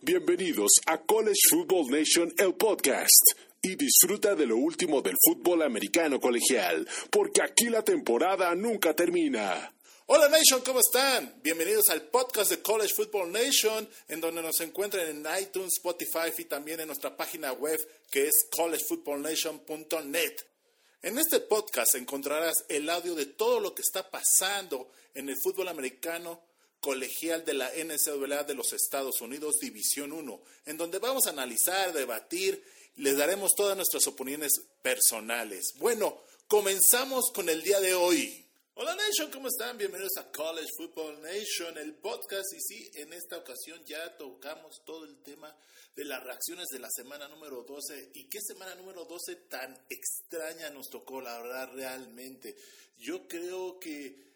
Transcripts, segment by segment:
Bienvenidos a College Football Nation, el podcast. Y disfruta de lo último del fútbol americano colegial, porque aquí la temporada nunca termina. Hola Nation, ¿cómo están? Bienvenidos al podcast de College Football Nation, en donde nos encuentran en iTunes, Spotify y también en nuestra página web que es collegefootballnation.net. En este podcast encontrarás el audio de todo lo que está pasando en el fútbol americano colegial de la NCAA de los Estados Unidos, División 1, en donde vamos a analizar, debatir, les daremos todas nuestras opiniones personales. Bueno, comenzamos con el día de hoy. Hola Nation, ¿cómo están? Bienvenidos a College Football Nation, el podcast. Y sí, en esta ocasión ya tocamos todo el tema de las reacciones de la semana número 12. ¿Y qué semana número 12 tan extraña nos tocó, la verdad, realmente? Yo creo que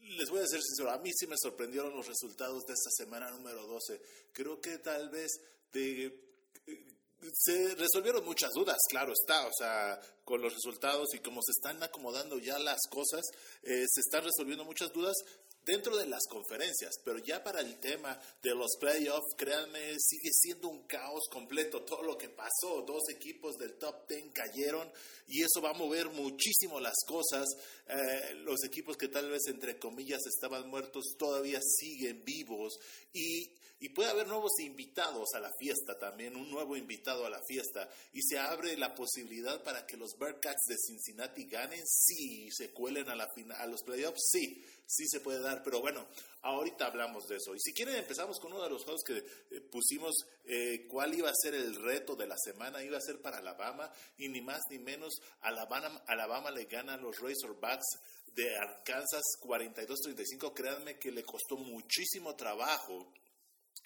les voy a ser sincero, a mí sí me sorprendieron los resultados de esta semana número 12. Creo que tal vez de, se resolvieron muchas dudas, claro está, o sea, con los resultados y como se están acomodando ya las cosas, eh, se están resolviendo muchas dudas, dentro de las conferencias, pero ya para el tema de los playoffs, créanme, sigue siendo un caos completo todo lo que pasó. Dos equipos del top 10 cayeron y eso va a mover muchísimo las cosas. Eh, los equipos que tal vez entre comillas estaban muertos todavía siguen vivos y, y puede haber nuevos invitados a la fiesta también, un nuevo invitado a la fiesta y se abre la posibilidad para que los Bearcats de Cincinnati ganen, sí, se cuelen a, la a los playoffs, sí sí se puede dar, pero bueno, ahorita hablamos de eso. Y si quieren empezamos con uno de los juegos que eh, pusimos, eh, cuál iba a ser el reto de la semana, iba a ser para Alabama, y ni más ni menos, Alabama, Alabama le gana a los Razorbacks de Arkansas 42-35, créanme que le costó muchísimo trabajo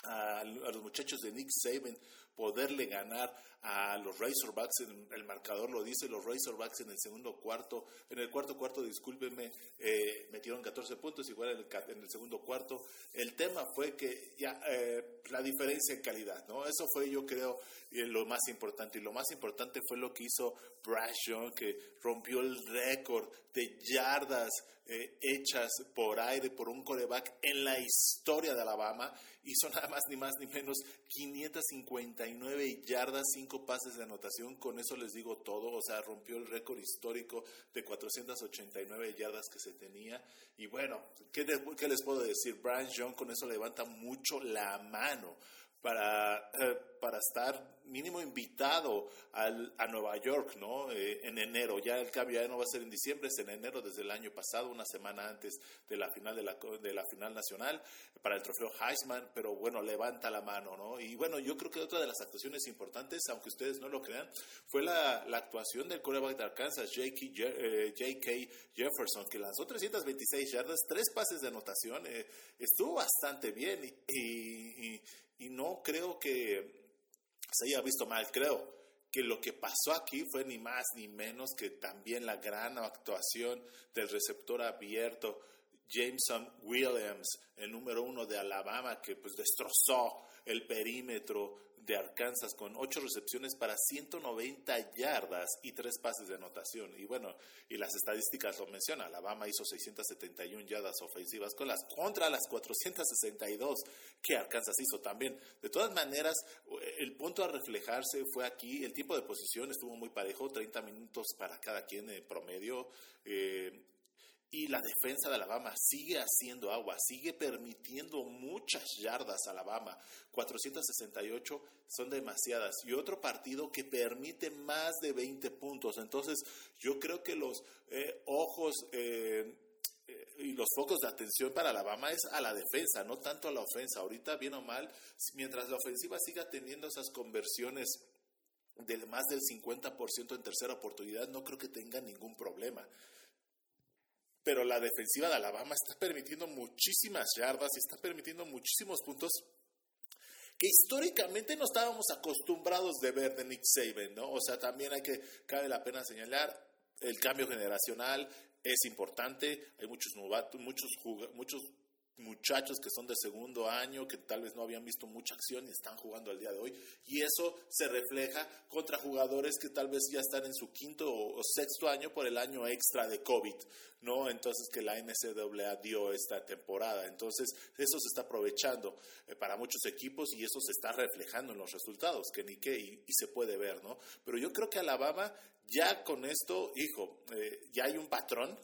a, a, los muchachos de Nick Saban poderle ganar a los Razorbacks, el marcador lo dice, los Razorbacks en el segundo cuarto, en el cuarto cuarto, discúlpenme, eh, metieron 14 puntos, igual en el, en el, segundo cuarto. El tema fue que ya eh, la diferencia en calidad, ¿no? Eso fue yo creo lo más importante. Y lo más importante fue lo que hizo Young, que rompió el récord de yardas eh, hechas por aire por un coreback en la historia de Alabama. Hizo nada más ni más ni menos 559 yardas, 5 pases de anotación. Con eso les digo todo. O sea, rompió el récord histórico de 489 yardas que se tenía. Y bueno, ¿qué, qué les puedo decir? Brian Young con eso levanta mucho la mano para, eh, para estar mínimo invitado al, a Nueva York, ¿no? Eh, en enero. Ya el cambio ya no va a ser en diciembre, es en enero desde el año pasado, una semana antes de la final de la, de la final nacional para el trofeo Heisman, pero bueno, levanta la mano, ¿no? Y bueno, yo creo que otra de las actuaciones importantes, aunque ustedes no lo crean, fue la, la actuación del quarterback de Arkansas, J.K. Eh, Jefferson, que lanzó 326 yardas, tres pases de anotación, eh, estuvo bastante bien y, y no creo que se haya visto mal. Creo que lo que pasó aquí fue ni más ni menos que también la gran actuación del receptor abierto Jameson Williams, el número uno de Alabama, que pues destrozó el perímetro de Arkansas con ocho recepciones para 190 yardas y tres pases de anotación. Y bueno, y las estadísticas lo mencionan. Alabama hizo 671 yardas ofensivas con las contra las 462 que Arkansas hizo también. De todas maneras, el punto a reflejarse fue aquí. El tiempo de posición estuvo muy parejo, 30 minutos para cada quien en promedio. Eh, y la defensa de Alabama sigue haciendo agua, sigue permitiendo muchas yardas a Alabama. 468 son demasiadas. Y otro partido que permite más de 20 puntos. Entonces, yo creo que los eh, ojos eh, eh, y los focos de atención para Alabama es a la defensa, no tanto a la ofensa. Ahorita, bien o mal, mientras la ofensiva siga teniendo esas conversiones de más del 50% en tercera oportunidad, no creo que tenga ningún problema pero la defensiva de Alabama está permitiendo muchísimas yardas y está permitiendo muchísimos puntos que históricamente no estábamos acostumbrados de ver de Nick Saban, ¿no? O sea, también hay que, cabe la pena señalar, el cambio generacional es importante, hay muchos muchos, muchos muchachos que son de segundo año, que tal vez no habían visto mucha acción y están jugando al día de hoy. Y eso se refleja contra jugadores que tal vez ya están en su quinto o, sexto año por el año extra de COVID, ¿no? Entonces que la NCAA dio esta temporada. Entonces eso se está aprovechando eh, para muchos equipos y eso se está reflejando en los resultados, que ni qué, y, se puede ver, ¿no? Pero yo creo que Alabama ya con esto, hijo, eh, ya hay un patrón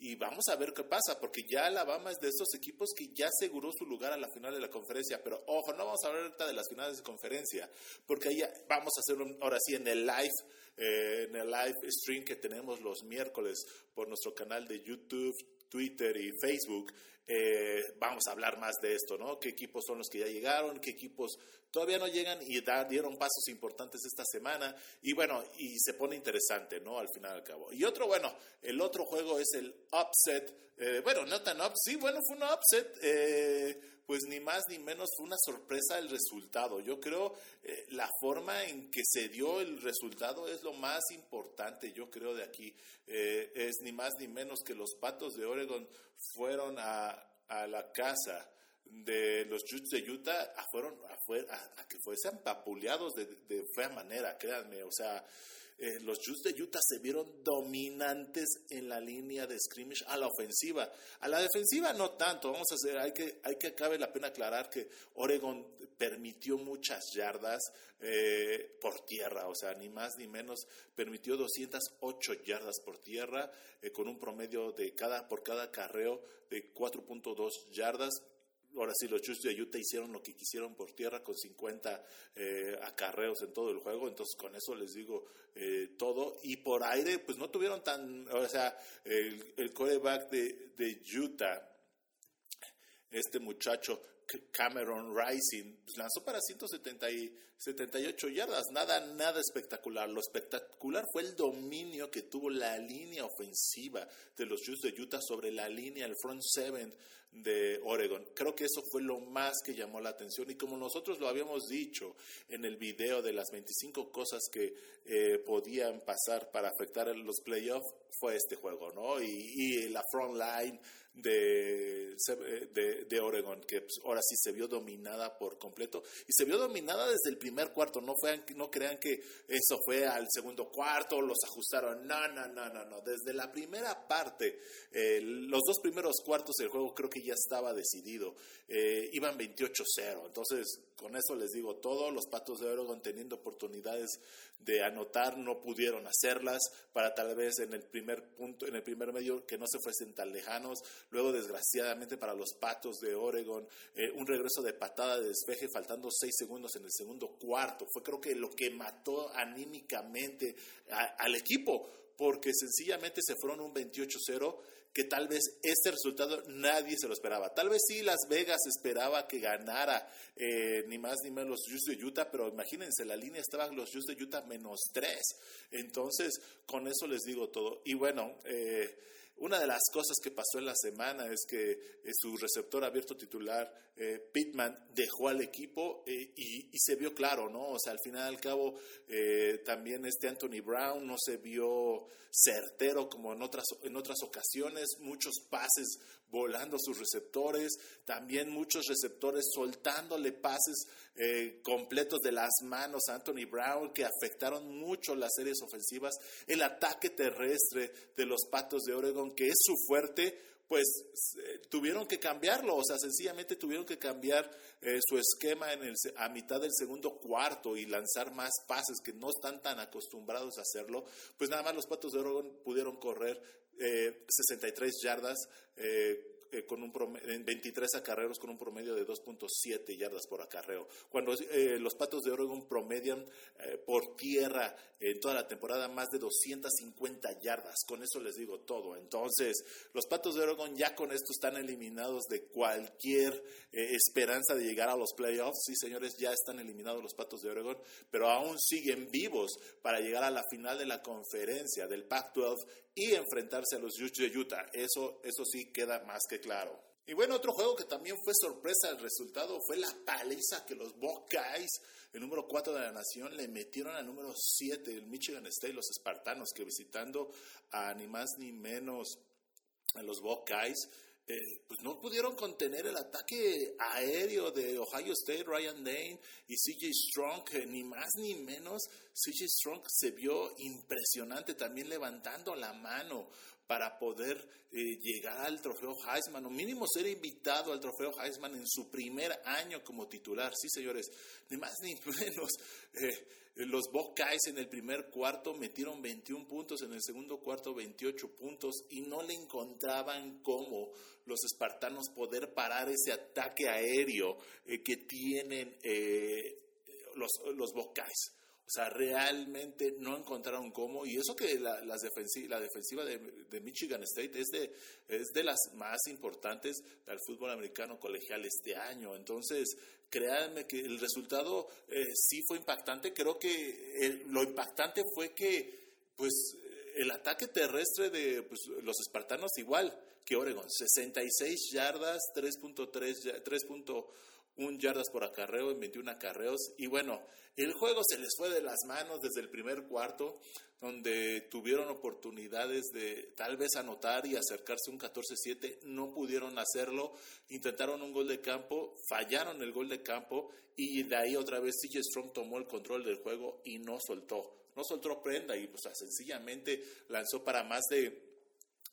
y vamos a ver qué pasa, porque ya Alabama es de esos equipos que ya aseguró su lugar a la final de la conferencia. Pero ojo, no vamos a hablar ahorita de las finales de conferencia, porque ahí vamos a hacerlo ahora sí en el live, eh, en el live stream que tenemos los miércoles por nuestro canal de YouTube, Twitter y Facebook. Eh, vamos a hablar más de esto, ¿no? ¿Qué equipos son los que ya llegaron? ¿Qué equipos todavía no llegan y dieron pasos importantes esta semana? Y bueno, y se pone interesante, ¿no? Al final al cabo. Y otro, bueno, el otro juego es el upset. Eh, bueno, no tan upset, sí, bueno, fue un upset. Eh, pues ni más ni menos fue una sorpresa el resultado. Yo creo eh, la forma en que se dio el resultado es lo más importante, yo creo, de aquí. Eh, es ni más ni menos que los Patos de Oregon fueron a, la casa de los Jutes de Utah a, fueron, a, que fuesen papuleados de, de, fea manera, créanme. O sea, eh, los Jutes de Utah se vieron dominantes en la línea de scrimmage a la ofensiva. A la defensiva no tanto, vamos a hacer, hay que, hay que cabe la pena aclarar que Oregon permitió muchas yardas eh, por tierra, o sea, ni más ni menos, permitió 208 yardas por tierra, eh, con un promedio de cada, por cada carreo de 4.2 yardas, ahora sí, los Chiefs de Utah hicieron lo que quisieron por tierra con 50 eh, acarreos en todo el juego, entonces con eso les digo eh, todo. Y por aire, pues no tuvieron tan, o sea, el, el coreback de, de Utah, este muchacho Cameron Rising pues lanzó para 178 yardas, nada, nada espectacular. Lo espectacular fue el dominio que tuvo la línea ofensiva de los Jets de Utah sobre la línea, el front seven de Oregon. Creo que eso fue lo más que llamó la atención y como nosotros lo habíamos dicho en el video de las 25 cosas que eh, podían pasar para afectar los playoffs, fue este juego, ¿no? Y, la front line de, de, de, Oregon, que pues, ahora sí se vio dominada por completo. Y se vio dominada desde el primer cuarto. No, fue, no crean que eso fue al segundo cuarto, los ajustaron. No, no, no, no, no. Desde la primera parte, eh, los dos primeros cuartos del juego creo que ya estaba decidido. Eh, iban 28-0. Entonces, con eso les digo todo. Los Patos de Oregon teniendo oportunidades de anotar no pudieron hacerlas para tal vez en el primer punto, en el primer medio que no se fuesen tan lejanos. Luego, desgraciadamente para los Patos de Oregon, eh, un regreso de patada de despeje faltando seis segundos en el segundo cuarto. Fue creo que lo que mató anímicamente al equipo porque sencillamente se fueron un 28-0 que tal vez este resultado nadie se lo esperaba. Tal vez sí Las Vegas esperaba que ganara eh, ni más ni menos los Jus de Utah, pero imagínense, la línea estaba los Jus de Utah menos 3. Entonces, con eso les digo todo. Y bueno, eh, una de las cosas que pasó en la semana es que eh, su receptor abierto titular, eh, Pittman, dejó al equipo eh, y, se vio claro, ¿no? O sea, al final al cabo, también este Anthony Brown no se vio certero como en otras, en otras ocasiones, muchos pases volando sus receptores, también muchos receptores soltándole pases eh, completos de las manos a Anthony Brown que afectaron mucho las series ofensivas, el ataque terrestre de los Patos de Oregon, que es su fuerte, pues eh, tuvieron que cambiarlo, o sea, sencillamente tuvieron que cambiar eh, su esquema en el, a mitad del segundo cuarto y lanzar más pases que no están tan acostumbrados a hacerlo, pues nada más los Patos de Oregon pudieron correr 63 yardas eh, con un en 23 acarreos con un promedio de 2.7 yardas por acarreo. Cuando eh, los Patos de Oregon promedian eh, por tierra en toda la temporada más de 250 yardas. Con eso les digo todo. Entonces, los Patos de Oregon ya con esto están eliminados de cualquier esperanza de llegar a los playoffs. Sí, señores, ya están eliminados los Patos de Oregon, pero aún siguen vivos para llegar a la final de la conferencia del Pac-12 y enfrentarse a los Utes de Utah. Eso, eso sí queda más que claro. Y bueno, otro juego que también fue sorpresa el resultado fue la paliza que los Buckeyes, el número 4 de la nación, le metieron al número 7, el Michigan State, los espartanos, que visitando a ni más ni menos a los Buckeyes, eh, pues no pudieron contener el ataque aéreo de Ohio State, Ryan Dane y CJ Strong, ni más ni menos. CJ Strong se vio impresionante también levantando la mano para poder eh, llegar al trofeo Heisman, o mínimo ser invitado al trofeo Heisman en su primer año como titular. Sí, señores, ni más ni menos. Eh, los Buckeyes en el primer cuarto metieron 21 puntos, en el segundo cuarto 28 puntos y no le encontraban cómo los espartanos poder parar ese ataque aéreo eh, que tienen los, los Buckeyes. O sea, realmente no encontraron cómo. Y eso que la, las la defensiva de, Michigan State es de, es de las más importantes del fútbol americano colegial este año. Entonces, créanme que el resultado eh, sí fue impactante. Creo que lo impactante fue que, pues, el ataque terrestre de pues, los espartanos igual que Oregon. 66 yardas, 3.3, 3.1 yardas por acarreo en 21 acarreos. Y bueno, el juego se les fue de las manos desde el primer cuarto, donde tuvieron oportunidades de tal vez anotar y acercarse un 14-7, no pudieron hacerlo, intentaron un gol de campo, fallaron el gol de campo y de ahí otra vez CJ Strong tomó el control del juego y no soltó, no soltó prenda y pues sencillamente lanzó para más de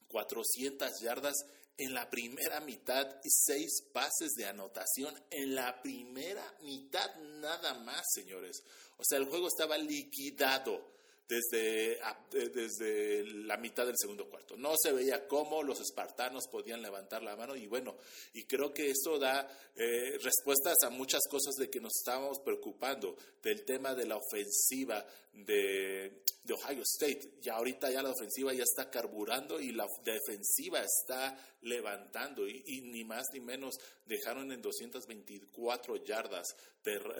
400 yardas en la primera mitad seis pases de anotación en la primera mitad nada más, señores. O sea, el juego estaba liquidado desde, desde la mitad del segundo cuarto. No se veía cómo los espartanos podían levantar la mano y bueno, y creo que esto da eh, respuestas a muchas cosas de que nos estábamos preocupando, del tema de la ofensiva de, de Ohio State. Ya ahorita ya la ofensiva ya está carburando y la defensiva está levantando y, ni más ni menos dejaron en 224 yardas,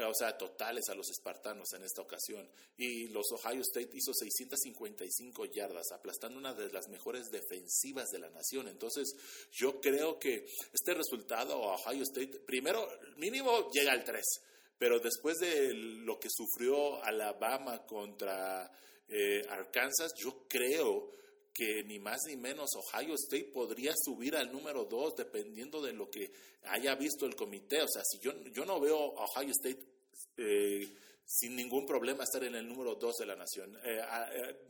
o sea, totales a los espartanos en esta ocasión. Y los Ohio State hizo 655 yardas, aplastando una de las mejores defensivas de la nación. Entonces, yo creo que este resultado, Ohio State, primero, mínimo llega al 3. Pero después de lo que sufrió Alabama contra eh, Arkansas, yo creo que ni más ni menos Ohio State podría subir al número 2 dependiendo de lo que haya visto el comité. O sea, si yo, yo no veo a Ohio State eh, sin ningún problema estar en el número 2 de la nación. Eh,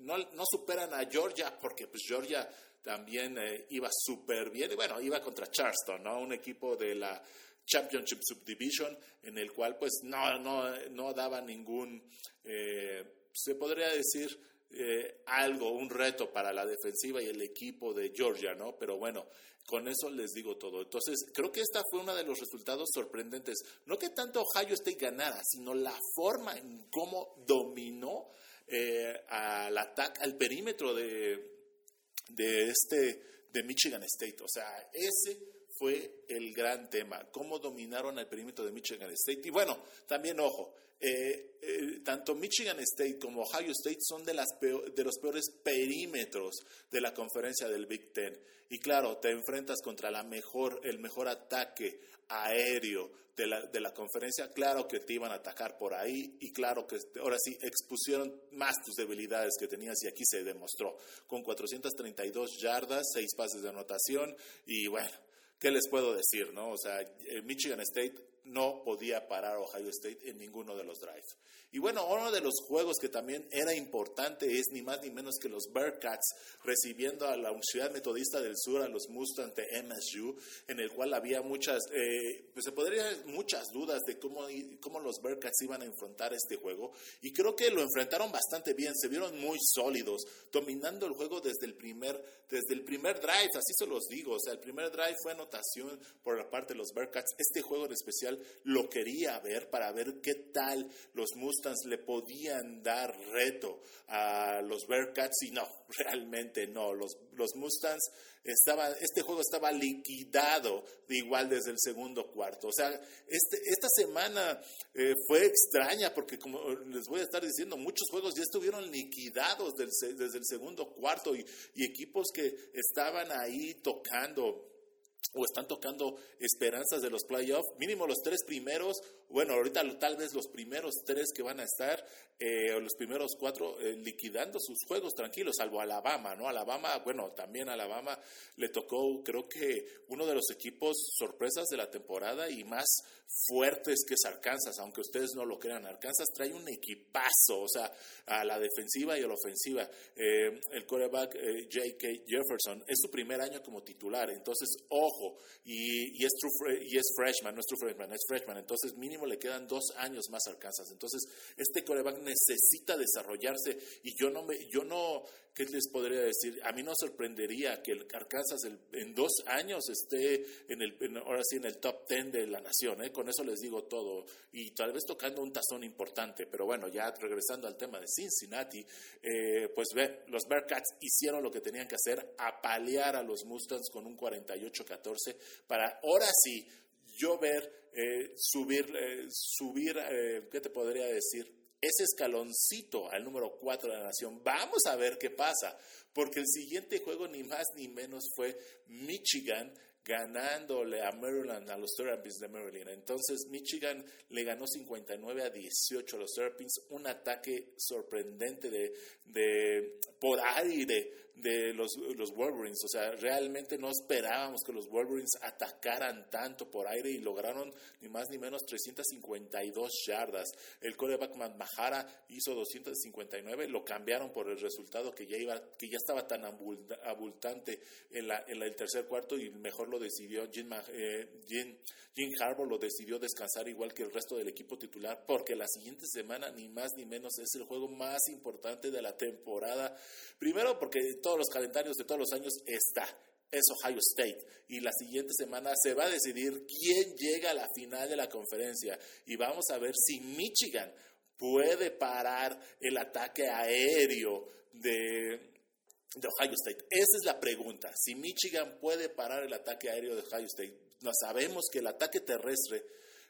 no, no, superan a Georgia porque pues Georgia también iba súper bien. Y bueno, iba contra Charleston, ¿no? Un equipo de la Championship Subdivision en el cual pues no, no, no daba ningún se podría decir eh, algo, un reto para la defensiva y el equipo de Georgia, ¿no? Pero bueno, con eso les digo todo. Entonces, creo que esta fue uno de los resultados sorprendentes. No que tanto Ohio State ganara, sino la forma en cómo dominó eh, al ataque, al perímetro de, de, este, de Michigan State. O sea, ese fue el gran tema, cómo dominaron el perímetro de Michigan State. Y bueno, también ojo, eh, eh, tanto Michigan State como Ohio State son de, los peores perímetros de la conferencia del Big Ten. Y claro, te enfrentas contra el mejor ataque aéreo de la, de la conferencia. Claro que te iban a atacar por ahí y claro que ahora sí expusieron más tus debilidades que tenías y aquí se demostró. Con 432 yardas, 6 pases de anotación y bueno, ¿qué les puedo decir? no? O sea, Michigan State no podía parar Ohio State en ninguno de los drives. Y bueno, uno de los juegos que también era importante es ni más ni menos que los Bearcats recibiendo a la Universidad Metodista del Sur, a los Mustangs de MSU, en el cual había muchas, eh, pues se podría muchas dudas de cómo, cómo los Bearcats iban a enfrentar este juego. Y creo que lo enfrentaron bastante bien, se vieron muy sólidos, dominando el juego desde el primer, desde el primer drive, así se los digo. O sea, el primer drive fue anotación por la parte de los Bearcats. Este juego en especial lo quería ver para ver qué tal los Mustangs le podían dar reto a los Bearcats y no, realmente no. Los, los Mustangs estaban, este juego estaba liquidado de igual desde el segundo cuarto. O sea, este, esta semana eh, fue extraña porque como les voy a estar diciendo, muchos juegos ya estuvieron liquidados desde el segundo cuarto y, y equipos que estaban ahí tocando o están tocando esperanzas de los playoffs, mínimo los tres primeros, bueno, ahorita tal vez los primeros tres que van a estar, eh, los primeros cuatro, eh, liquidando sus juegos tranquilos, salvo Alabama, ¿no? Alabama, bueno, también Alabama le tocó, creo que uno de los equipos sorpresas de la temporada y más fuertes que es Arkansas, aunque ustedes no lo crean, Arkansas trae un equipazo, o sea, a la defensiva y a la ofensiva. Eh, el quarterback J.K. Jefferson es su primer año como titular, entonces, ojo, y, y, es, y es freshman, no es true freshman, es freshman, entonces mínimo le quedan dos años más a Arkansas. Entonces, este quarterback necesita desarrollarse y yo no me, yo no, ¿qué les podría decir? A mí no sorprendería que el Arkansas en dos años esté en el, ahora sí, en el top ten de la nación, ¿eh? con eso les digo todo, y tal vez tocando un tazón importante, pero bueno, ya regresando al tema de Cincinnati, eh, pues ve, los Bearcats hicieron lo que tenían que hacer, apalear a los Mustangs con un 48-14 para ahora sí yo ver eh, subir, eh, subir ¿qué te podría decir? Ese escaloncito al número 4 de la nación. Vamos a ver qué pasa, porque el siguiente juego ni más ni menos fue Michigan ganándole a Maryland, a los Terrapins de Maryland. Entonces Michigan le ganó 59 a 18 a los Terrapins, un ataque sorprendente de, de por aire de los, los Wolverines. O sea, realmente no esperábamos que los Wolverines atacaran tanto por aire y lograron ni más ni menos 352 yardas. El coreback Mahara hizo 259, lo cambiaron por el resultado que ya, iba, que ya estaba tan abultante en, la, el tercer cuarto y mejor lo decidió Jim, eh, Jim, Jim Harbour, lo decidió descansar igual que el resto del equipo titular porque la siguiente semana ni más ni menos es el juego más importante de la temporada. Primero porque todos los calendarios de todos los años está. Es Ohio State. Y la siguiente semana se va a decidir quién llega a la final de la conferencia. Y vamos a ver si Michigan puede parar el ataque aéreo de, de Ohio State. Esa es la pregunta. Si Michigan puede parar el ataque aéreo de Ohio State. No sabemos que el ataque terrestre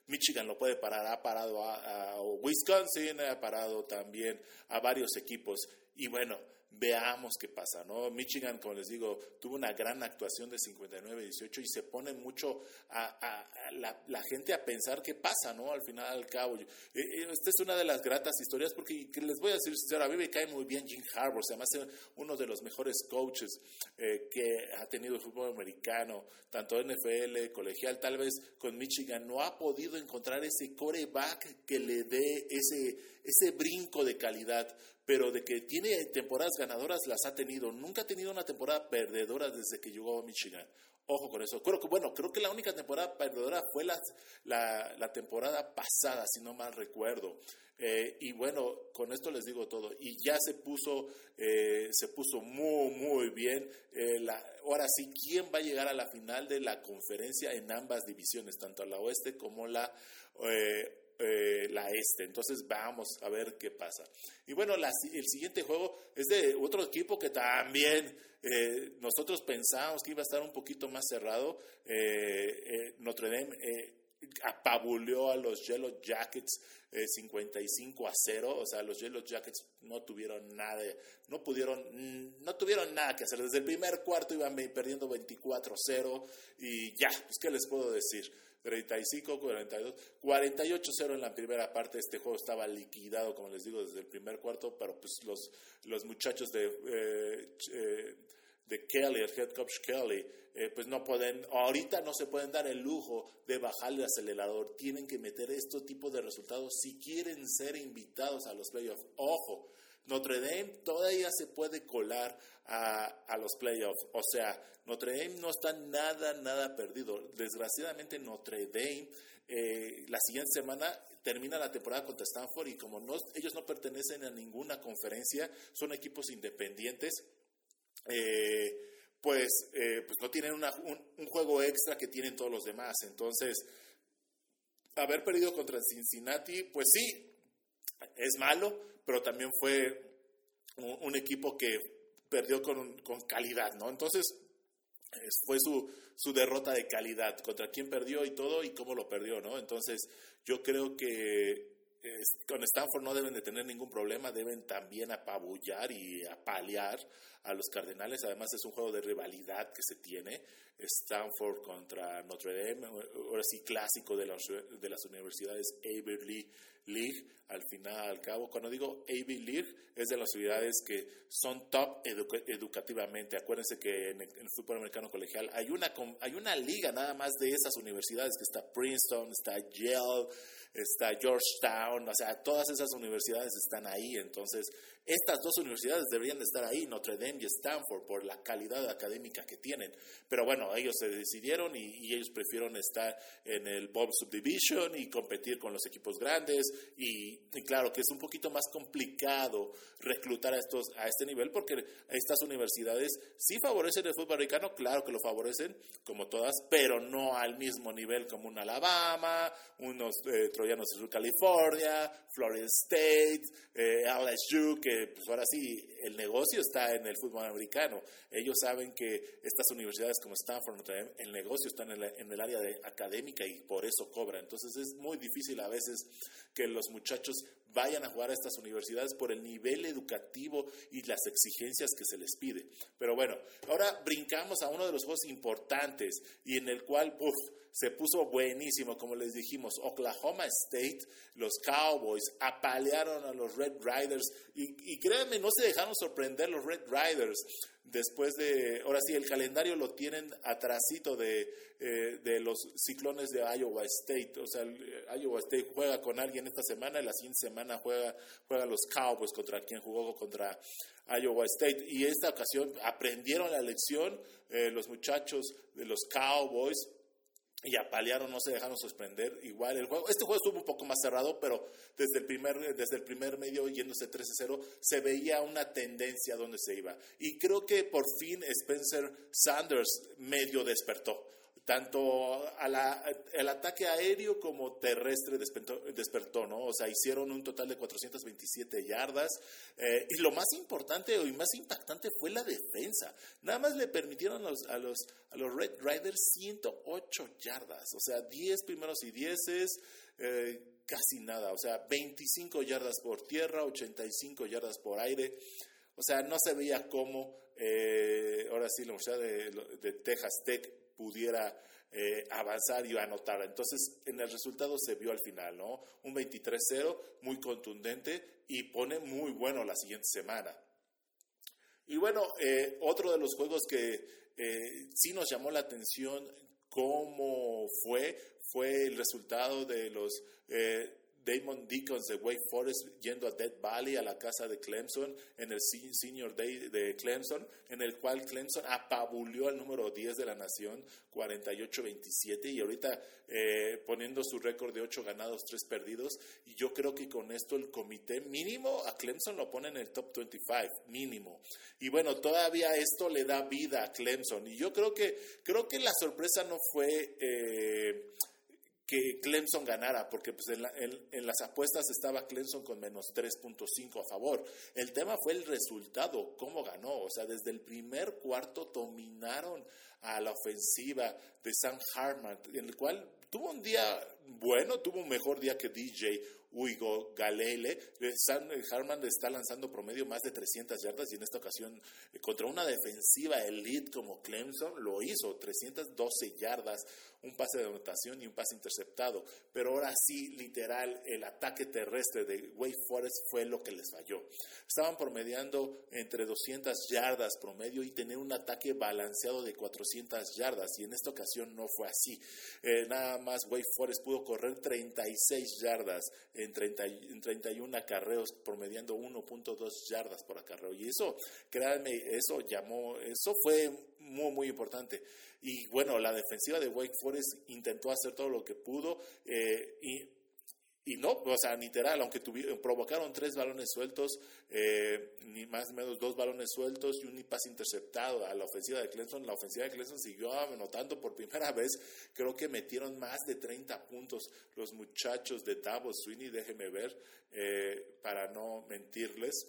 Michigan lo puede parar, ha parado a, Wisconsin, ha parado también a varios equipos. Y bueno, veamos qué pasa, ¿no? Michigan, como les digo, tuvo una gran actuación de 59-18 y se pone mucho a, la, gente a pensar qué pasa, ¿no? Al final, al cabo. Eh, eh, esta es una de las gratas historias porque les voy a decir sincero, a mí me cae muy bien Jim Harbour, se me hace uno de los mejores coaches eh, que ha tenido el fútbol americano, tanto NFL, colegial, tal vez con Michigan, no ha podido encontrar ese coreback que le dé ese, ese brinco de calidad pero de que tiene temporadas ganadoras las ha tenido. Nunca ha tenido una temporada perdedora desde que llegó a Michigan. Ojo con eso. Creo que, bueno, creo que la única temporada perdedora fue la, la, temporada pasada, si no mal recuerdo. Eh, y bueno, con esto les digo todo. Y ya se puso, eh, se puso muy, muy bien. Eh, la, ahora sí, ¿quién va a llegar a la final de la conferencia en ambas divisiones, tanto la oeste como la eh, la este. Entonces vamos a ver qué pasa. Y bueno, el siguiente juego es de otro equipo que también eh, nosotros pensábamos que iba a estar un poquito más cerrado. Eh, Notre Dame apabuleó a los Yellow Jackets 55 a 0, o sea, los Yellow Jackets no tuvieron nada, no pudieron, no tuvieron nada que hacer. Desde el primer cuarto iban perdiendo 24-0 y ya, pues qué les puedo decir. 35, 42, 48-0 en la primera parte. Este juego estaba liquidado, como les digo, desde el primer cuarto, pero pues los, los muchachos de, eh, eh, de Kelly, el head coach Kelly, eh, pues no pueden, ahorita no se pueden dar el lujo de bajar el acelerador. Tienen que meter este tipo de resultados si quieren ser invitados a los playoffs. Ojo, Notre Dame todavía se puede colar a, los playoffs. O sea, Notre Dame no está nada, nada perdido. Desgraciadamente Notre Dame eh, la siguiente semana termina la temporada contra Stanford y como ellos no pertenecen a ninguna conferencia, son equipos independientes. Eh, pues, eh, pues no tienen un, un, juego extra que tienen todos los demás. Entonces, haber perdido contra Cincinnati, pues sí, es malo, pero también fue un, equipo que perdió con, con, calidad, ¿no? Entonces, fue su, su derrota de calidad, contra quién perdió y todo y cómo lo perdió, ¿no? Entonces, yo creo que con Stanford no deben de tener ningún problema, deben también apabullar y apalear a los Cardenales. Además es un juego de rivalidad que se tiene. Stanford contra Notre Dame, ahora sí clásico de, las universidades Ivy League, al final, al cabo. Cuando digo Ivy League, es de las universidades que son top educativamente. Acuérdense que en el, fútbol americano colegial hay una, hay una liga nada más de esas universidades, que está Princeton, está Yale, está Georgetown, o sea, todas esas universidades están ahí. Entonces, estas dos universidades deberían de estar ahí, Notre Dame y Stanford, por la calidad académica que tienen. Pero bueno, ellos se decidieron y, ellos prefirieron estar en el Bob Subdivision y competir con los equipos grandes. Y, claro que es un poquito más complicado reclutar a, estos, a este nivel porque estas universidades sí favorecen el fútbol americano, claro que lo favorecen, como todas, pero no al mismo nivel como un Alabama, unos eh, troyanos de California, Florida State, eh, LSU, que pues ahora sí, el negocio está en el fútbol americano. Ellos saben que estas universidades como Stanford, el negocio está en el, en el área de académica y por eso cobra. Entonces es muy difícil a veces que los muchachos vayan a jugar a estas universidades por el nivel educativo y las exigencias que se les pide. Pero bueno, ahora brincamos a uno de los juegos importantes y en el cual, uf, se puso buenísimo, como les dijimos. Oklahoma State, los Cowboys apalearon a los Red Riders y, y créanme, no se dejaron sorprender los Red Riders después de, ahora sí, el calendario lo tienen atrasito de, eh, de los ciclones de Iowa State. O sea, Iowa State juega con alguien esta semana y la siguiente semana juega, juega los Cowboys contra quien jugó contra Iowa State. Y esta ocasión aprendieron la lección eh, los muchachos de los Cowboys y apalearon, no se dejaron sorprender. Igual el juego, este juego estuvo un poco más cerrado, pero desde el primer, desde el primer medio yéndose 13-0, se veía una tendencia donde se iba. Y creo que por fin Spencer Sanders medio despertó tanto el ataque aéreo como terrestre despertó, ¿no? O sea, hicieron un total de 427 yardas. Eh, y lo más importante y más impactante fue la defensa. Nada más le permitieron a los, a los, a los Red Riders 108 yardas. O sea, 10 primeros y 10 eh, casi nada. O sea, 25 yardas por tierra, 85 yardas por aire. O sea, no se veía cómo, eh, ahora sí, la Universidad de, de Texas Tech pudiera eh, avanzar y anotar. Entonces, en el resultado se vio al final, ¿no? Un 23-0 muy contundente y pone muy bueno la siguiente semana. Y bueno, eh, otro de los juegos que eh, sí nos llamó la atención cómo fue, fue el resultado de los Damon Deacons de Wake Forest yendo a Dead Valley, a la casa de Clemson, en el Senior Day de Clemson, en el cual Clemson apabulió al número 10 de la nación, 48-27, y ahorita eh, poniendo su récord de 8 ganados, 3 perdidos. Y yo creo que con esto el comité mínimo a Clemson lo pone en el top 25, mínimo. Y bueno, todavía esto le da vida a Clemson. Y yo creo que, creo que la sorpresa no fue... Eh, que Clemson ganara, porque pues en, las apuestas estaba Clemson con menos 3.5 a favor. El tema fue el resultado, cómo ganó. O sea, desde el primer cuarto dominaron a la ofensiva de Sam Harman, en el cual tuvo un día bueno, tuvo un mejor día que DJ Hugo Galele. Sam Harman está lanzando promedio más de 300 yardas y en esta ocasión eh, contra una defensiva elite como Clemson lo hizo, 312 yardas, un pase de anotación y un pase interceptado. Pero ahora sí, literal, el ataque terrestre de Wake Forest fue lo que les falló. Estaban promediando entre 200 yardas promedio y tener un ataque balanceado de 400 yardas y en esta ocasión no fue así. Eh, nada más Wake Forest pudo correr 36 yardas en, 30, en 31 acarreos, promediando 1.2 yardas por acarreo. Y eso, créanme, eso llamó, eso fue muy, muy importante. Y bueno, la defensiva de Wake Forest intentó hacer todo lo que pudo eh, y y no, o sea, literal, aunque provocaron tres balones sueltos, eh, ni más ni menos dos balones sueltos y un pase interceptado a la ofensiva de Clemson, la ofensiva de Clemson siguió anotando por primera vez, creo que metieron más de 30 puntos los muchachos de Davos Sweeney, déjeme ver, eh, para no mentirles.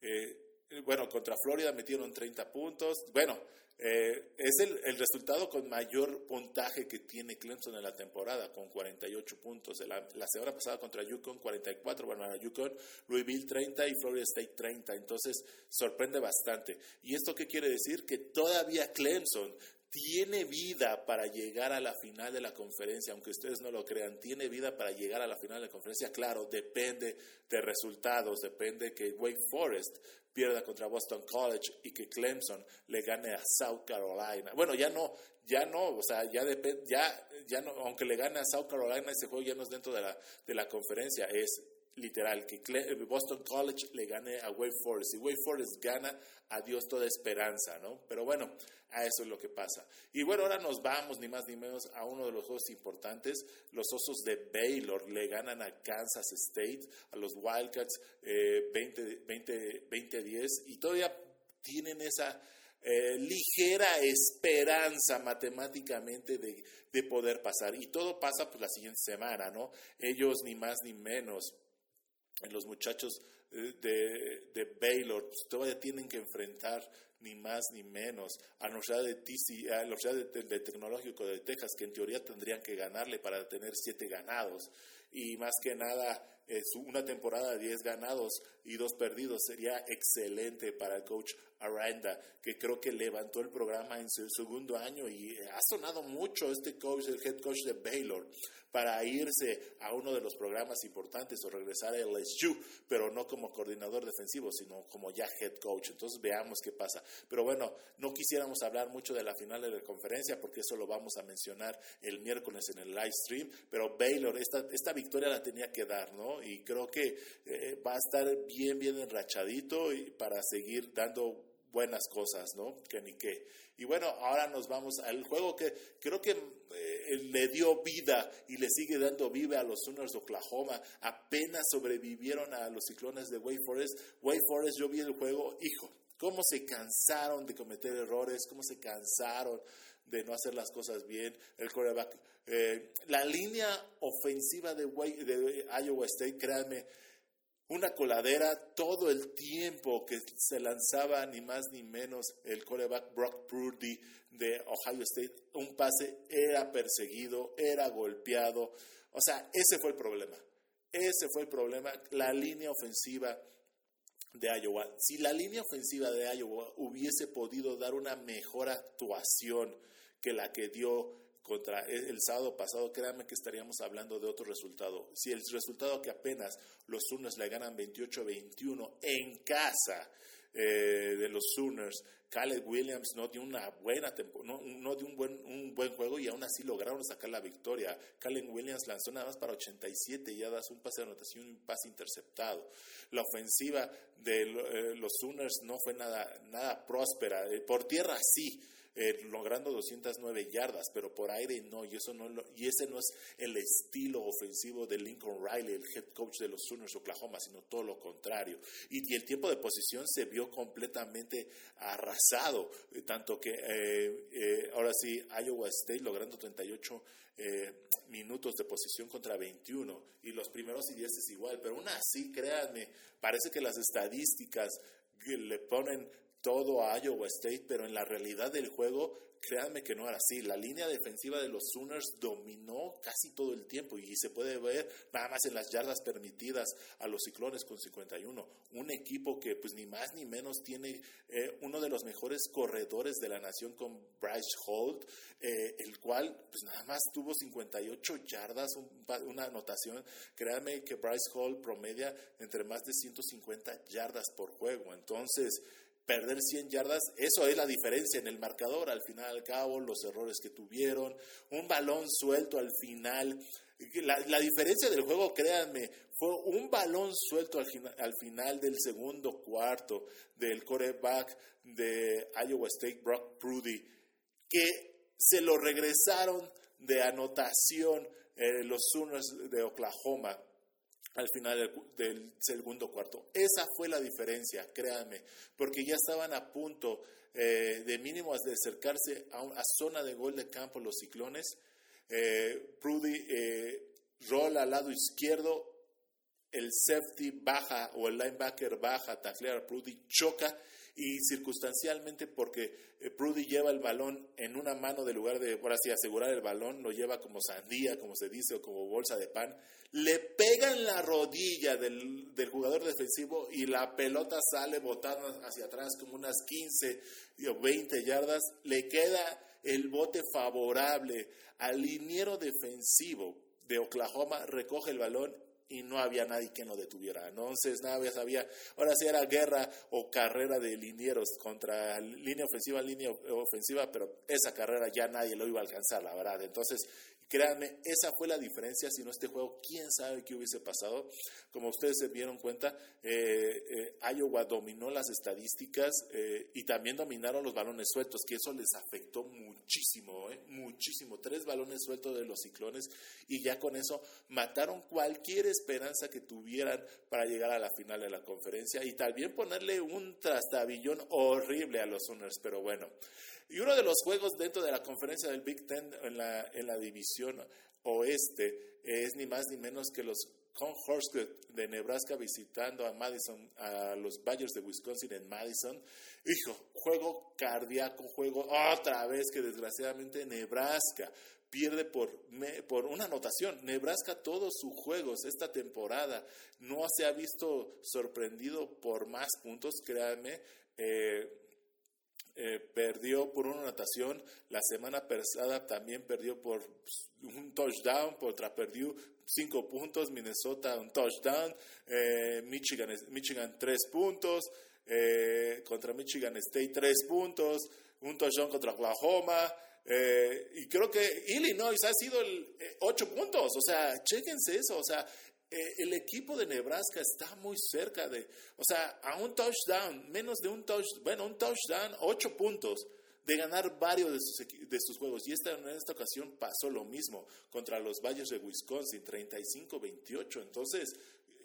Eh, bueno, contra Florida metieron 30 puntos. Bueno, eh, es el, el, resultado con mayor puntaje que tiene Clemson en la temporada, con 48 puntos. La, la semana pasada contra Yukon, 44, bueno, Yukon, Louisville 30 y Florida State 30. Entonces, sorprende bastante. ¿Y esto qué quiere decir? Que todavía Clemson tiene vida para llegar a la final de la conferencia, aunque ustedes no lo crean, tiene vida para llegar a la final de la conferencia. Claro, depende de resultados, depende que Wake Forest pierda contra Boston College y que Clemson le gane a South Carolina. Bueno, ya no, ya no, o sea, ya depende, ya, ya no, aunque le gane a South Carolina, ese juego ya no es dentro de la, de la conferencia, es literal, que Boston College le gane a Wake Forest. Si Wake Forest gana, adiós toda esperanza, ¿no? Pero bueno, a eso es lo que pasa. Y bueno, ahora nos vamos, ni más ni menos, a uno de los juegos importantes. Los Osos de Baylor le ganan a Kansas State, a los Wildcats, 20, 20, 20 10, y todavía tienen esa... Eh, ligera esperanza matemáticamente de, de, poder pasar. Y todo pasa pues la siguiente semana, ¿no? Ellos ni más ni menos los muchachos eh, de, de Baylor pues, todavía tienen que enfrentar ni más ni menos a la Universidad de, TC, a la Universidad de, Tecnológico de Texas, que en teoría tendrían que ganarle para tener siete ganados. Y más que nada, una temporada de 10 ganados y dos perdidos sería excelente para el coach Aranda, que creo que levantó el programa en su segundo año y ha sonado mucho este coach, el head coach de Baylor, para irse a uno de los programas importantes o regresar a LSU, pero no como coordinador defensivo, sino como ya head coach. Entonces veamos qué pasa. Pero bueno, no quisiéramos hablar mucho de la final de la conferencia porque eso lo vamos a mencionar el miércoles en el live stream, pero Baylor, esta, esta victoria la tenía que dar, ¿no? Y creo que eh, va a estar bien, bien enrachadito y para seguir dando buenas cosas, ¿no? Que ni qué. Y bueno, ahora nos vamos al juego que creo que eh, le dio vida y le sigue dando vida a los Sooners de Oklahoma. Apenas sobrevivieron a los ciclones de Wake Forest. Wake Forest, yo vi el juego, hijo, cómo se cansaron de cometer errores, cómo se cansaron de no hacer las cosas bien. El quarterback, eh, la línea ofensiva de, de Iowa State, créanme, una coladera todo el tiempo que se lanzaba ni más ni menos el coreback Brock Purdy de Ohio State. Un pase era perseguido, era golpeado. O sea, ese fue el problema. Ese fue el problema. La línea ofensiva de Iowa. Si la línea ofensiva de Iowa hubiese podido dar una mejor actuación que la que dio contra el sábado pasado, créanme que estaríamos hablando de otro resultado. Si el resultado que apenas los Sooners le ganan 28-21 en casa eh, de los Sooners, Caleb Williams no dio una buena no, no dio un buen, un buen juego y aún así lograron sacar la victoria. Caleb Williams lanzó nada más para 87 das un pase de anotación y un pase interceptado. La ofensiva de eh, los Sooners no fue nada, nada próspera. Eh, por tierra sí, eh, logrando 209 yardas, pero por aire no, y, eso no y ese no es el estilo ofensivo de Lincoln Riley, el head coach de los Sooners Oklahoma, sino todo lo contrario. Y, el tiempo de posición se vio completamente arrasado, eh, tanto que eh, ahora sí, Iowa State logrando 38 minutos de posición contra 21 y los primeros y 10 es igual, pero aún así, créanme, parece que las estadísticas le ponen todo a Iowa State, pero en la realidad del juego, créanme que no era así. La línea defensiva de los Sooners dominó casi todo el tiempo y se puede ver nada más en las yardas permitidas a los Ciclones con 51. Un equipo que pues ni más ni menos tiene eh, uno de los mejores corredores de la nación con Bryce Holt, eh, el cual pues nada más tuvo 58 yardas, una anotación. Créanme que Bryce Holt promedia entre más de 150 yardas por juego. Entonces, perder 100 yardas, eso es la diferencia en el marcador, al final al cabo, los errores que tuvieron, un balón suelto al final. La, diferencia del juego, créanme, fue un balón suelto al, al final del segundo cuarto del coreback de Iowa State, Brock Prudy, que se lo regresaron de anotación eh, los Sooners de Oklahoma al final del, segundo cuarto. Esa fue la diferencia, créanme, porque ya estaban a punto eh, de mínimo de acercarse a, una zona de gol de campo los ciclones. Eh, Prudy eh, rola al lado izquierdo, el safety baja o el linebacker baja, taclea a Prudy, choca y circunstancialmente porque eh, Prudy lleva el balón en una mano de lugar de, por así asegurar el balón, lo lleva como sandía, como se dice, o como bolsa de pan, le pega en la rodilla del, del jugador defensivo y la pelota sale botando hacia atrás como unas 15 o 20 yardas, le queda el bote favorable al liniero defensivo de Oklahoma, recoge el balón y no había nadie que lo detuviera. Entonces, nada, sabía, ahora sí era guerra o carrera de linieros contra línea ofensiva, línea ofensiva, pero esa carrera ya nadie lo iba a alcanzar, la verdad. Entonces, Créanme, esa fue la diferencia. Si no este juego, quién sabe qué hubiese pasado. Como ustedes se dieron cuenta, eh, eh, Iowa dominó las estadísticas eh, y también dominaron los balones sueltos, que eso les afectó muchísimo, muchísimo. Tres balones sueltos de los ciclones y ya con eso mataron cualquier esperanza que tuvieran para llegar a la final de la conferencia y también ponerle un trastabillón horrible a los Sooners. Pero bueno. Y uno de los juegos dentro de la conferencia del Big Ten en la, en la división oeste es ni más ni menos que los Cornhuskers de Nebraska visitando a Madison, a los Bayers de Wisconsin en Madison. Hijo, juego cardíaco, juego otra vez que desgraciadamente Nebraska pierde por, por una anotación. Nebraska todos sus juegos esta temporada no se ha visto sorprendido por más puntos, créanme. Eh, eh, perdió por una anotación, la semana pasada también perdió por pues, un touchdown contra perdió cinco puntos, Minnesota un touchdown, eh, Michigan, Michigan tres puntos, eh, contra Michigan State tres puntos, un touchdown contra Oklahoma, y creo que Illinois ha sido el ocho puntos, o sea, chéquense eso, o sea, eh, el equipo de Nebraska está muy cerca de, o sea, a un touchdown, menos de un touchdown, bueno, un touchdown, ocho puntos de ganar varios de sus, de sus juegos. Y esta, en esta ocasión pasó lo mismo contra los Valles de Wisconsin, 35-28. Entonces,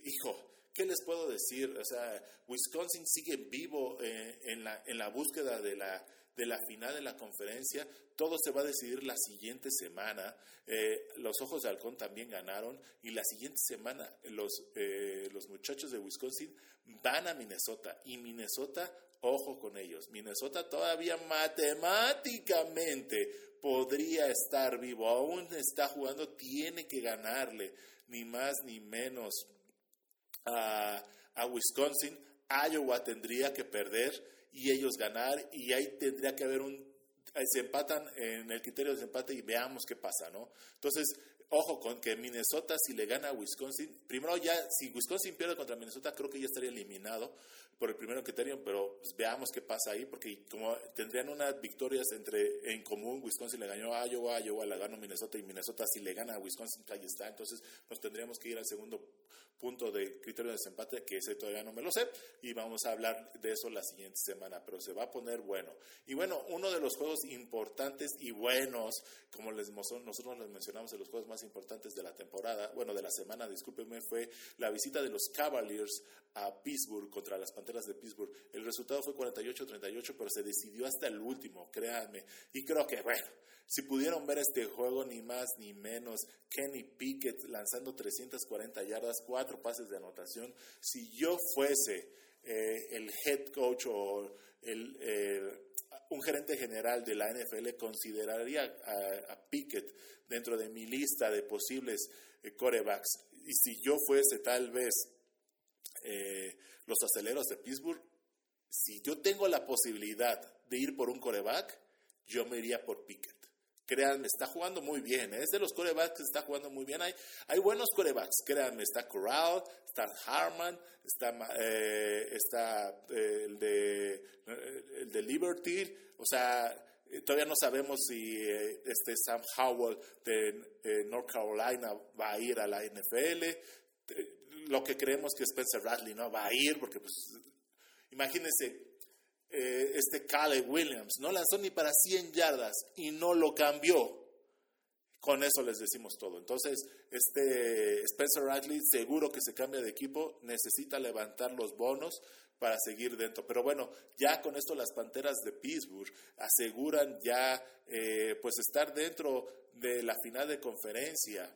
hijo, ¿qué les puedo decir? O sea, Wisconsin sigue vivo eh, en, la, en la búsqueda de la de la final de la conferencia. Todo se va a decidir la siguiente semana. Eh, los Ojos de Halcón también ganaron y la siguiente semana los, eh, los muchachos de Wisconsin van a Minnesota y Minnesota, ojo con ellos, Minnesota todavía matemáticamente podría estar vivo, aún está jugando, tiene que ganarle, ni más ni menos a, a Wisconsin. Iowa tendría que perder y ellos ganar y ahí tendría que haber un se empatan en el criterio de desempate y veamos qué pasa, ¿no? Entonces, ojo con que Minnesota si le gana a Wisconsin, primero ya si Wisconsin pierde contra Minnesota creo que ya estaría eliminado por el primer criterio, pero pues, veamos qué pasa ahí porque como tendrían unas victorias entre en común, Wisconsin le ganó a Iowa, Iowa le ganó Minnesota y Minnesota si le gana a Wisconsin ahí está, entonces nos tendríamos que ir al segundo punto de criterio de desempate, que ese todavía no me lo sé, y vamos a hablar de eso la siguiente semana, pero se va a poner bueno. Y bueno, uno de los juegos importantes y buenos, como les, nosotros les mencionamos de los juegos más importantes de la temporada, bueno, de la semana, discúlpenme, fue la visita de los Cavaliers a Pittsburgh contra las Panteras de Pittsburgh. El resultado fue 48-38, pero se decidió hasta el último, créanme. Y creo que, bueno, si pudieron ver este juego, ni más ni menos, Kenny Pickett lanzando 340 yardas, cuatro pases de anotación. Si yo fuese eh, el head coach o el, eh, un gerente general de la NFL, consideraría a, Pickett dentro de mi lista de posibles eh, corebacks. Y si yo fuese tal vez los aceleros de Pittsburgh, si yo tengo la posibilidad de ir por un coreback, yo me iría por Pickett créanme, está jugando muy bien. ¿eh? Es de los corebacks que está jugando muy bien. Hay, hay buenos corebacks, créanme. Está Corral, está Harman, está, eh, está eh, el, de, el de Liberty. O sea, todavía no sabemos si este Sam Howell de North Carolina va a ir a la NFL. Lo que creemos que Spencer Radley no va a ir, porque pues, imagínense, eh, este Caleb Williams, no lanzó ni para 100 yardas y no lo cambió. Con eso les decimos todo. Entonces, este Spencer Radley seguro que se cambia de equipo, necesita levantar los bonos para seguir dentro. Pero bueno, ya con esto las Panteras de Pittsburgh aseguran ya eh, pues estar dentro de la final de conferencia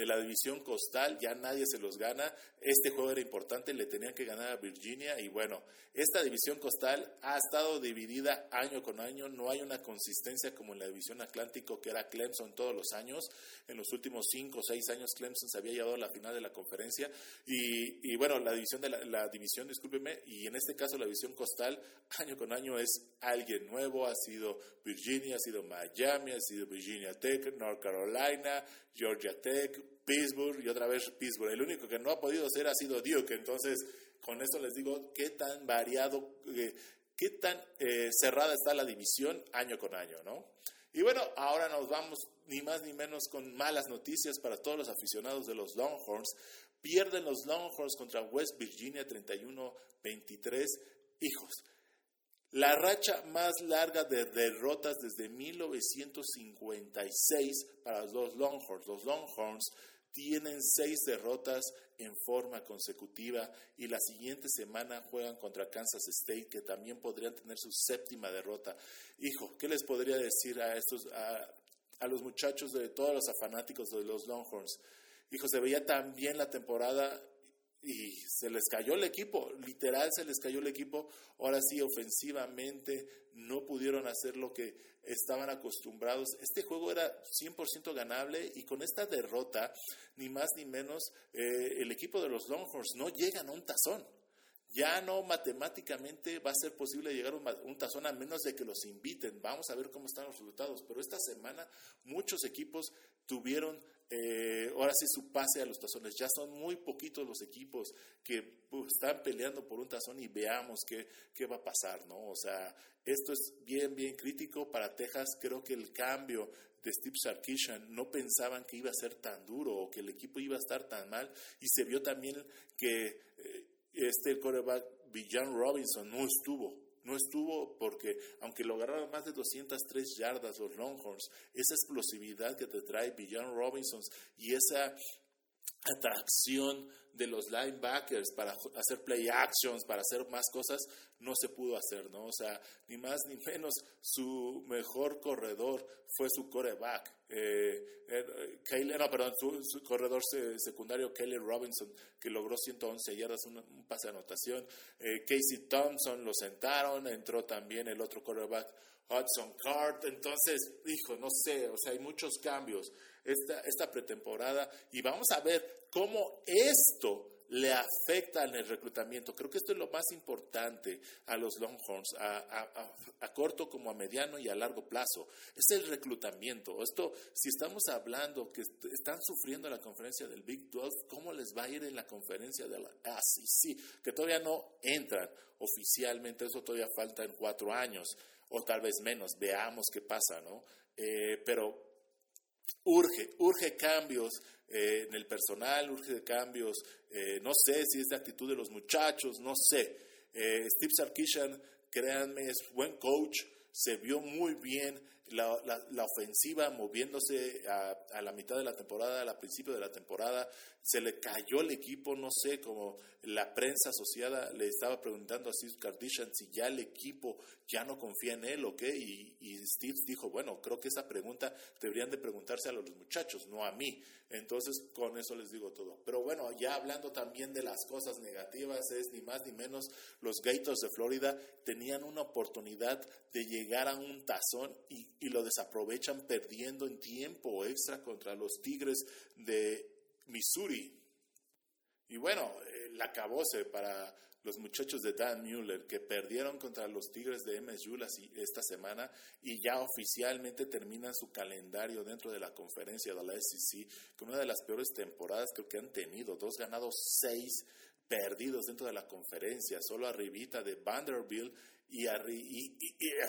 de la división costal, ya nadie se los gana. Este juego era importante, le tenían que ganar a Virginia y bueno, esta división costal ha estado dividida año con año, no hay una consistencia como en la división Atlántico que era Clemson todos los años. En los últimos cinco o seis años Clemson se había llevado a la final de la conferencia y, bueno, la división de la, la división, discúlpeme, y en este caso la división costal año con año es alguien nuevo, ha sido Virginia, ha sido Miami, ha sido Virginia Tech, North Carolina, Georgia Tech, Pittsburgh y otra vez Pittsburgh. El único que no ha podido ser ha sido Duke. Entonces, con esto les digo qué tan variado, eh, qué tan eh, cerrada está la división año con año, ¿no? Y bueno, ahora nos vamos ni más ni menos con malas noticias para todos los aficionados de los Longhorns. Pierden los Longhorns contra West Virginia 31-23. Hijos, la racha más larga de derrotas desde 1956 para los Longhorns. Los Longhorns tienen seis derrotas en forma consecutiva y la siguiente semana juegan contra Kansas State, que también podrían tener su séptima derrota. Hijo, ¿qué les podría decir a estos, a, los muchachos de todos los fanáticos de los Longhorns? Hijo, se veía tan bien la temporada y se les cayó el equipo, literal se les cayó el equipo. Ahora sí, ofensivamente no pudieron hacer lo que estaban acostumbrados. Este juego era 100% ganable y con esta derrota, ni más ni menos, eh, el equipo de los Longhorns no llegan a un tazón. Ya no matemáticamente va a ser posible llegar a un tazón a menos de que los inviten. Vamos a ver cómo están los resultados. Pero esta semana muchos equipos tuvieron eh, ahora sí su pase a los tazones. Ya son muy poquitos los equipos que pues, están peleando por un tazón y veamos qué, qué va a pasar, ¿no? O sea, esto es bien, bien crítico para Texas. Creo que el cambio de Steve Sarkisian no pensaban que iba a ser tan duro o que el equipo iba a estar tan mal y se vio también que eh, este coreback Villan Robinson no estuvo. No estuvo porque, aunque lograron más de 203 yardas los Longhorns, esa explosividad que te trae Villan Robinson y esa atracción de los linebackers para hacer play actions, para hacer más cosas, no se pudo hacer, ¿no? O sea, ni más ni menos, su mejor corredor fue su coreback. Eh, eh no, perdón, su, corredor secundario, Kelly Robinson, que logró 111 yardas, un, un pase de anotación. Eh, Casey Thompson lo sentaron, entró también el otro coreback, Hudson Card. Entonces, hijo, no sé, o sea, hay muchos cambios esta, esta pretemporada y vamos a ver cómo esto le afecta en el reclutamiento. Creo que esto es lo más importante a los Longhorns, a, corto como a mediano y a largo plazo. Es el reclutamiento. Esto, si estamos hablando que están sufriendo la conferencia del Big 12, ¿cómo les va a ir en la conferencia de la ACC? Que todavía no entran oficialmente, eso todavía falta en cuatro años, o tal vez menos. Veamos qué pasa, ¿no? Eh, pero urge, urge cambios eh, en el personal, urge cambios, eh, no sé si es de actitud de los muchachos, no sé. Eh, Steve Sarkisian, créanme, es buen coach, se vio muy bien la, la, ofensiva moviéndose a, a, la mitad de la temporada, al principio de la temporada, se le cayó el equipo, no sé, como la prensa asociada le estaba preguntando a Steve Kardashian si ya el equipo ya no confía en él o qué, y, Steve dijo, bueno, creo que esa pregunta deberían de preguntarse a los muchachos, no a mí. Entonces, con eso les digo todo. Pero bueno, ya hablando también de las cosas negativas, es ni más ni menos, los Gators de Florida tenían una oportunidad de llegar a un tazón y, y lo desaprovechan perdiendo en tiempo extra contra los Tigres de Missouri. Y bueno, la acabose para los muchachos de Dan Mueller que perdieron contra los Tigres de MSU esta semana y ya oficialmente terminan su calendario dentro de la conferencia de la SEC con una de las peores temporadas que han tenido, dos ganados, seis perdidos dentro de la conferencia, solo arribita de Vanderbilt y,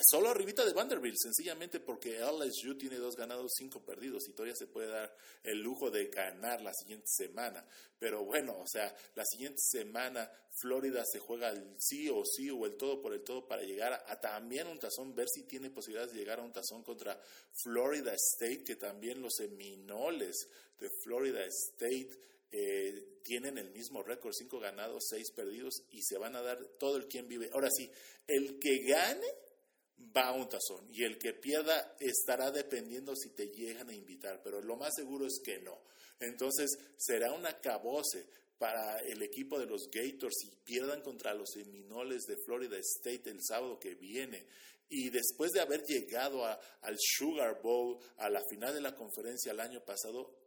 solo arribita de Vanderbilt, sencillamente porque LSU tiene dos ganados, cinco perdidos y todavía se puede dar el lujo de ganar la siguiente semana. Pero bueno, o sea, la siguiente semana Florida se juega el sí o sí o el todo por el todo para llegar a, a también un tazón, ver si tiene posibilidades de llegar a un tazón contra Florida State, que también los seminoles de Florida State eh, tienen el mismo récord, cinco ganados, seis perdidos, y se van a dar todo el quien vive. Ahora sí, el que gane va a un tazón y el que pierda estará dependiendo si te llegan a invitar, pero lo más seguro es que no. Entonces será un acabose para el equipo de los Gators si pierdan contra los Seminoles de Florida State el sábado que viene. Y después de haber llegado al Sugar Bowl, a la final de la conferencia el año pasado,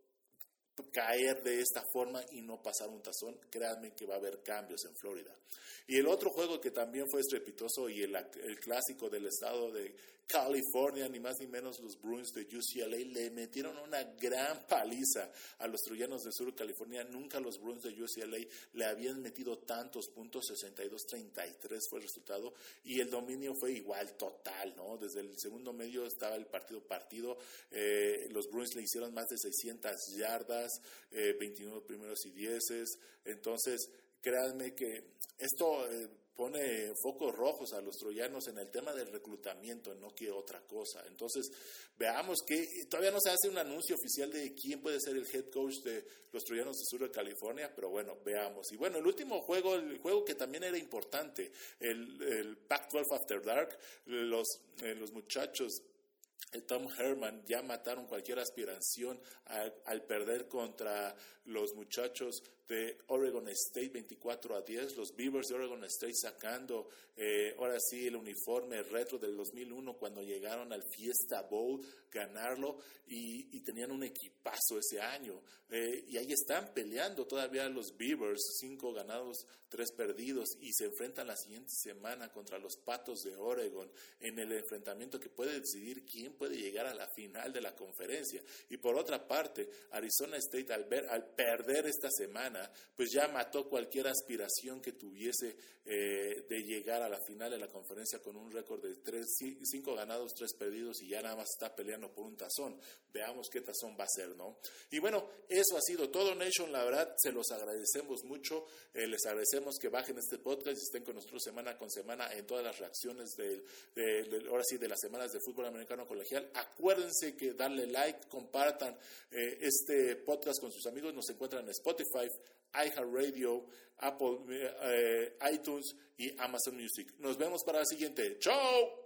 caer de esta forma y no pasar un tazón, créanme que va a haber cambios en Florida. Y el otro juego que también fue estrepitoso y el, el clásico del estado de California, ni más ni menos los Bruins de UCLA le metieron una gran paliza a los troyanos de Sur California. Nunca los Bruins de UCLA le habían metido tantos puntos, 62-33 fue el resultado, y el dominio fue igual, total, ¿no? Desde el segundo medio estaba el partido partido, eh, los Bruins le hicieron más de 600 yardas, 29 eh, primeros y dieces, entonces créanme que esto... Eh, pone focos rojos a los troyanos en el tema del reclutamiento, no que otra cosa. Entonces, veamos que todavía no se hace un anuncio oficial de quién puede ser el head coach de los troyanos de sur de California, pero bueno, veamos. Y bueno, el último juego, el juego que también era importante, el, el Pac-12 After Dark, los, eh, los muchachos Tom Herman ya mataron cualquier aspiración al, perder contra los muchachos de Oregon State 24 a 10, los Beavers de Oregon State sacando eh, ahora sí el uniforme retro del 2001 cuando llegaron al Fiesta Bowl, ganarlo y, tenían un equipazo ese año. Eh, y ahí están peleando todavía los Beavers, cinco ganados, tres perdidos y se enfrentan la siguiente semana contra los Patos de Oregon en el enfrentamiento que puede decidir quién puede llegar a la final de la conferencia. Y por otra parte, Arizona State al, ver, al perder esta semana, pues ya mató cualquier aspiración que tuviese eh, de llegar a la final de la conferencia con un récord de tres, cinco ganados, tres perdidos y ya nada más está peleando por un tazón. Veamos qué tazón va a ser, ¿no? Y bueno, eso ha sido todo, Nation. La verdad, se los agradecemos mucho. Eh, les agradecemos que bajen este podcast y estén con nosotros semana con semana en todas las reacciones de, ahora sí, de las semanas de fútbol americano colegial. Acuérdense que darle like, compartan eh, este podcast con sus amigos. Nos encuentran en Spotify, iHeartRadio, Apple, eh, iTunes y Amazon Music. Nos vemos para la siguiente. ¡Chao!